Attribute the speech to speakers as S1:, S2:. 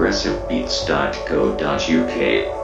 S1: progressivebeats.co.uk.